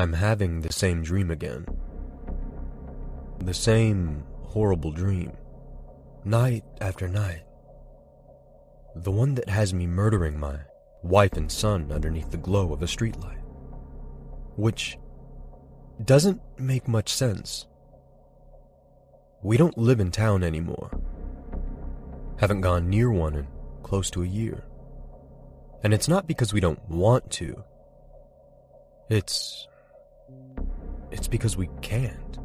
I'm having the same dream again. The same horrible dream. Night after night. The one that has me murdering my wife and son underneath the glow of a streetlight. Which doesn't make much sense. We don't live in town anymore. Haven't gone near one in close to a year. And it's not because we don't want to. It's it's because we can't.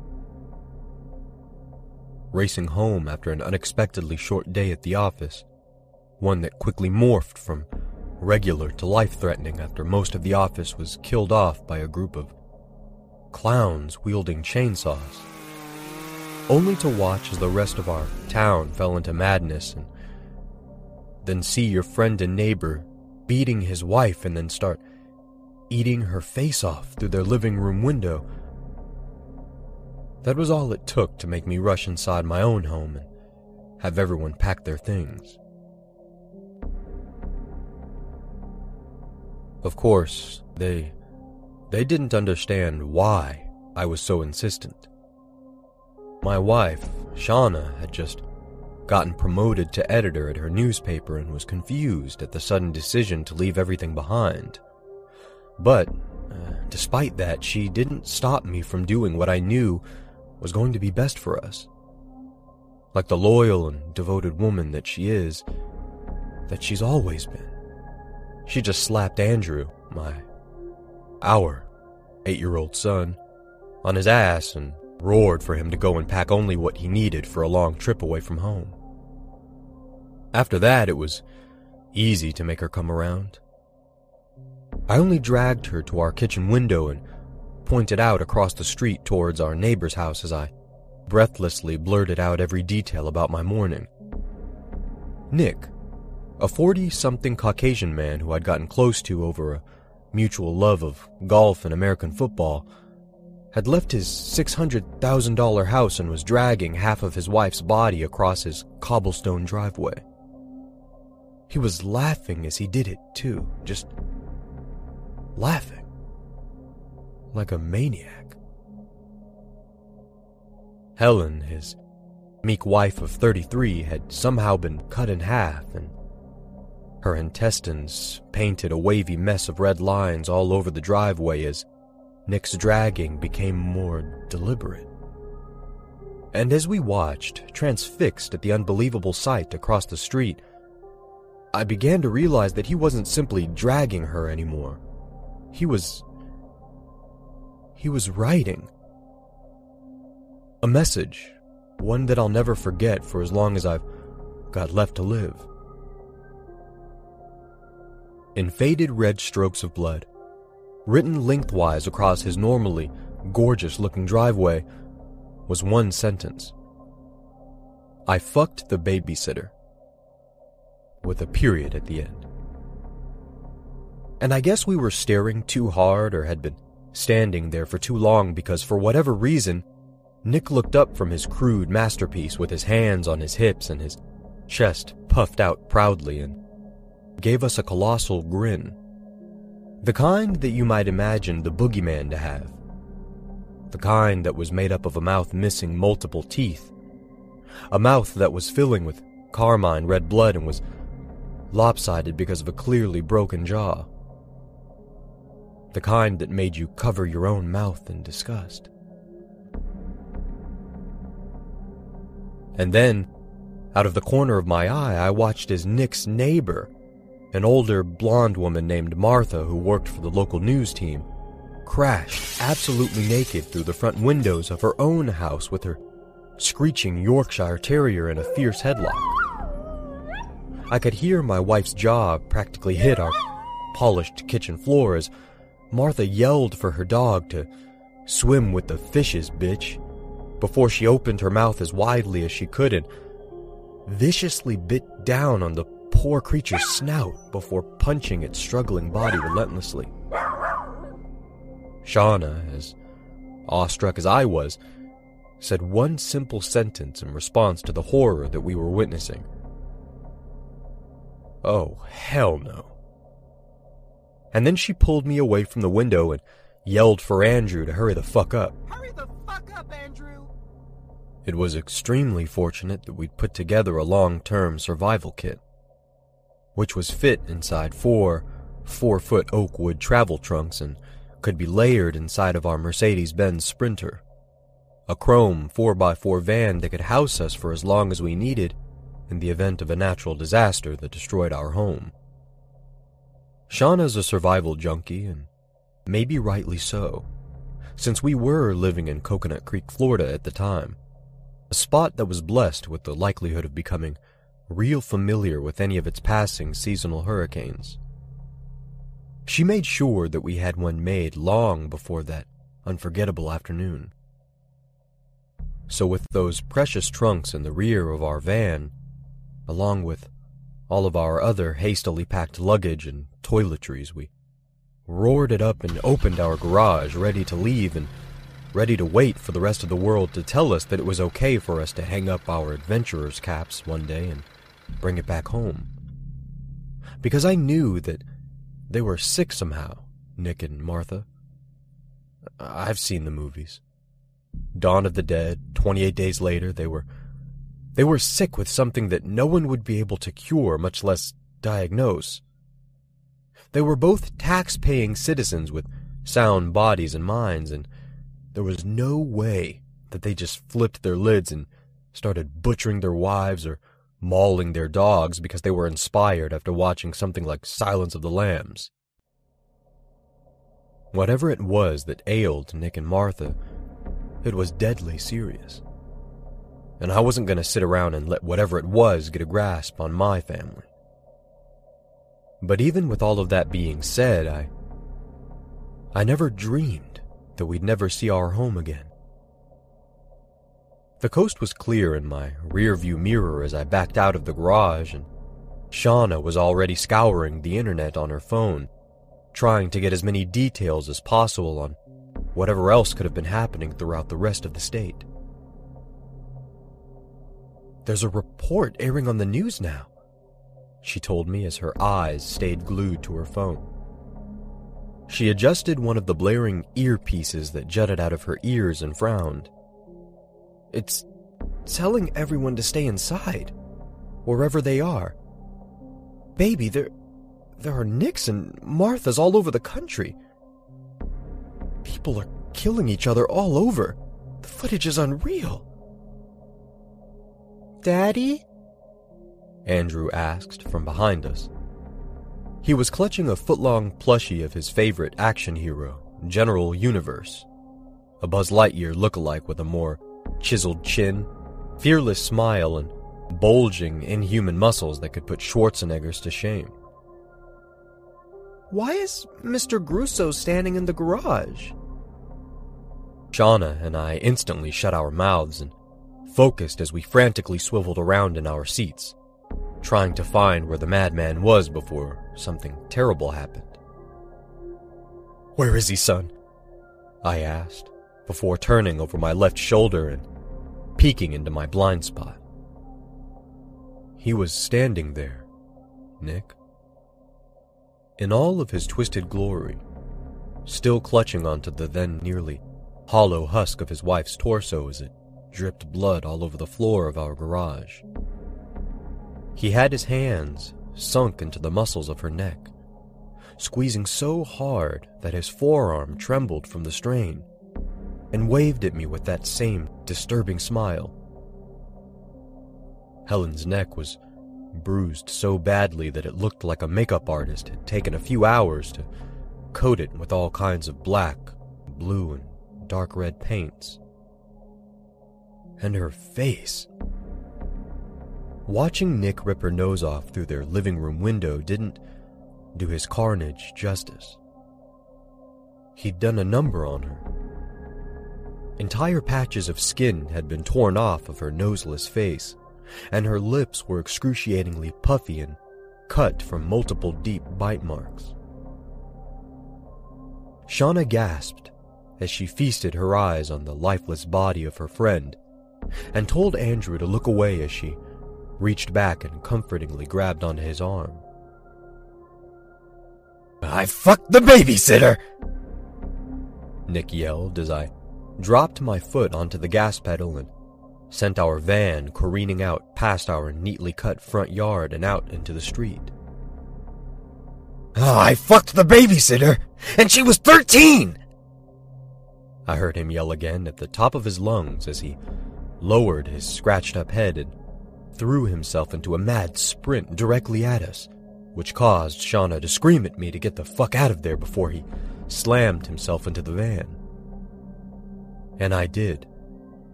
Racing home after an unexpectedly short day at the office, one that quickly morphed from regular to life threatening after most of the office was killed off by a group of clowns wielding chainsaws, only to watch as the rest of our town fell into madness and then see your friend and neighbor beating his wife and then start eating her face off through their living room window that was all it took to make me rush inside my own home and have everyone pack their things. Of course, they they didn't understand why I was so insistent. My wife, Shauna, had just gotten promoted to editor at her newspaper and was confused at the sudden decision to leave everything behind. But, uh, despite that, she didn't stop me from doing what I knew was going to be best for us. Like the loyal and devoted woman that she is, that she's always been. She just slapped Andrew, my, our eight year old son, on his ass and roared for him to go and pack only what he needed for a long trip away from home. After that, it was easy to make her come around. I only dragged her to our kitchen window and pointed out across the street towards our neighbor's house as I breathlessly blurted out every detail about my morning. Nick, a 40 something Caucasian man who I'd gotten close to over a mutual love of golf and American football, had left his $600,000 house and was dragging half of his wife's body across his cobblestone driveway. He was laughing as he did it, too, just laughing like a maniac. Helen, his meek wife of 33, had somehow been cut in half, and her intestines painted a wavy mess of red lines all over the driveway as Nick's dragging became more deliberate. And as we watched, transfixed at the unbelievable sight across the street, I began to realize that he wasn't simply dragging her anymore. He was he was writing. A message, one that I'll never forget for as long as I've got left to live. In faded red strokes of blood, written lengthwise across his normally gorgeous looking driveway, was one sentence I fucked the babysitter. With a period at the end. And I guess we were staring too hard or had been standing there for too long because, for whatever reason, Nick looked up from his crude masterpiece with his hands on his hips and his chest puffed out proudly and gave us a colossal grin. The kind that you might imagine the boogeyman to have. The kind that was made up of a mouth missing multiple teeth. A mouth that was filling with carmine red blood and was lopsided because of a clearly broken jaw the kind that made you cover your own mouth in disgust. And then, out of the corner of my eye, I watched as Nick's neighbor, an older blonde woman named Martha who worked for the local news team, crashed absolutely naked through the front windows of her own house with her screeching Yorkshire Terrier in a fierce headlock. I could hear my wife's jaw practically hit our polished kitchen floor as Martha yelled for her dog to swim with the fishes, bitch, before she opened her mouth as widely as she could and viciously bit down on the poor creature's snout before punching its struggling body relentlessly. Shauna, as awestruck as I was, said one simple sentence in response to the horror that we were witnessing. Oh, hell no. And then she pulled me away from the window and yelled for Andrew to hurry the fuck up. Hurry the fuck up, Andrew! It was extremely fortunate that we'd put together a long term survival kit, which was fit inside four four foot oak wood travel trunks and could be layered inside of our Mercedes Benz Sprinter, a chrome 4x4 van that could house us for as long as we needed in the event of a natural disaster that destroyed our home. Shauna's a survival junkie, and maybe rightly so, since we were living in Coconut Creek, Florida at the time, a spot that was blessed with the likelihood of becoming real familiar with any of its passing seasonal hurricanes. She made sure that we had one made long before that unforgettable afternoon. So, with those precious trunks in the rear of our van, along with all of our other hastily packed luggage and toiletries, we roared it up and opened our garage, ready to leave and ready to wait for the rest of the world to tell us that it was okay for us to hang up our adventurer's caps one day and bring it back home. Because I knew that they were sick somehow, Nick and Martha. I've seen the movies. Dawn of the Dead, 28 days later, they were they were sick with something that no one would be able to cure, much less diagnose. They were both tax-paying citizens with sound bodies and minds, and there was no way that they just flipped their lids and started butchering their wives or mauling their dogs because they were inspired after watching something like Silence of the Lambs. Whatever it was that ailed Nick and Martha, it was deadly serious. And I wasn't going to sit around and let whatever it was get a grasp on my family. But even with all of that being said, I. I never dreamed that we'd never see our home again. The coast was clear in my rearview mirror as I backed out of the garage, and Shauna was already scouring the internet on her phone, trying to get as many details as possible on whatever else could have been happening throughout the rest of the state. There's a report airing on the news now, she told me as her eyes stayed glued to her phone. She adjusted one of the blaring earpieces that jutted out of her ears and frowned. It's telling everyone to stay inside, wherever they are. Baby, there, there are Nicks and Marthas all over the country. People are killing each other all over. The footage is unreal. Daddy? Andrew asked from behind us. He was clutching a foot-long plushie of his favorite action hero, General Universe, a Buzz Lightyear look-alike with a more chiseled chin, fearless smile, and bulging, inhuman muscles that could put Schwarzeneggers to shame. Why is Mr. Grusso standing in the garage? Shauna and I instantly shut our mouths and focused as we frantically swiveled around in our seats, trying to find where the madman was before something terrible happened. Where is he, son? I asked, before turning over my left shoulder and peeking into my blind spot. He was standing there, Nick. In all of his twisted glory, still clutching onto the then nearly hollow husk of his wife's torso as it dripped blood all over the floor of our garage. He had his hands sunk into the muscles of her neck, squeezing so hard that his forearm trembled from the strain and waved at me with that same disturbing smile. Helen's neck was bruised so badly that it looked like a makeup artist had taken a few hours to coat it with all kinds of black, blue, and dark red paints. And her face. Watching Nick rip her nose off through their living room window didn't do his carnage justice. He'd done a number on her, Entire patches of skin had been torn off of her noseless face, and her lips were excruciatingly puffy and cut from multiple deep bite marks. Shauna gasped as she feasted her eyes on the lifeless body of her friend and told Andrew to look away as she reached back and comfortingly grabbed onto his arm. I fucked the babysitter! Nick yelled as I dropped my foot onto the gas pedal and sent our van careening out past our neatly cut front yard and out into the street. Oh, I fucked the babysitter, and she was 13! I heard him yell again at the top of his lungs as he lowered his scratched up head and threw himself into a mad sprint directly at us, which caused Shauna to scream at me to get the fuck out of there before he slammed himself into the van. And I did,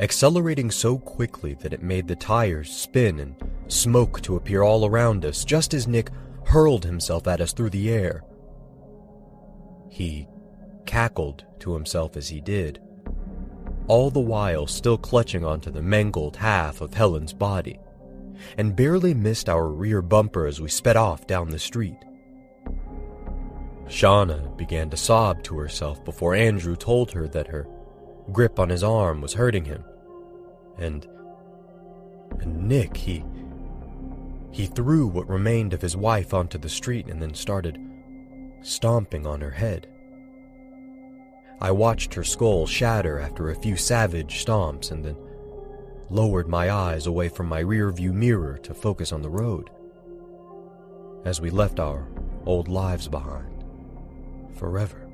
accelerating so quickly that it made the tires spin and smoke to appear all around us just as Nick hurled himself at us through the air. He cackled to himself as he did, all the while still clutching onto the mangled half of Helen's body, and barely missed our rear bumper as we sped off down the street. Shauna began to sob to herself before Andrew told her that her grip on his arm was hurting him. And, and Nick, he he threw what remained of his wife onto the street and then started stomping on her head. I watched her skull shatter after a few savage stomps and then lowered my eyes away from my rearview mirror to focus on the road. As we left our old lives behind, forever.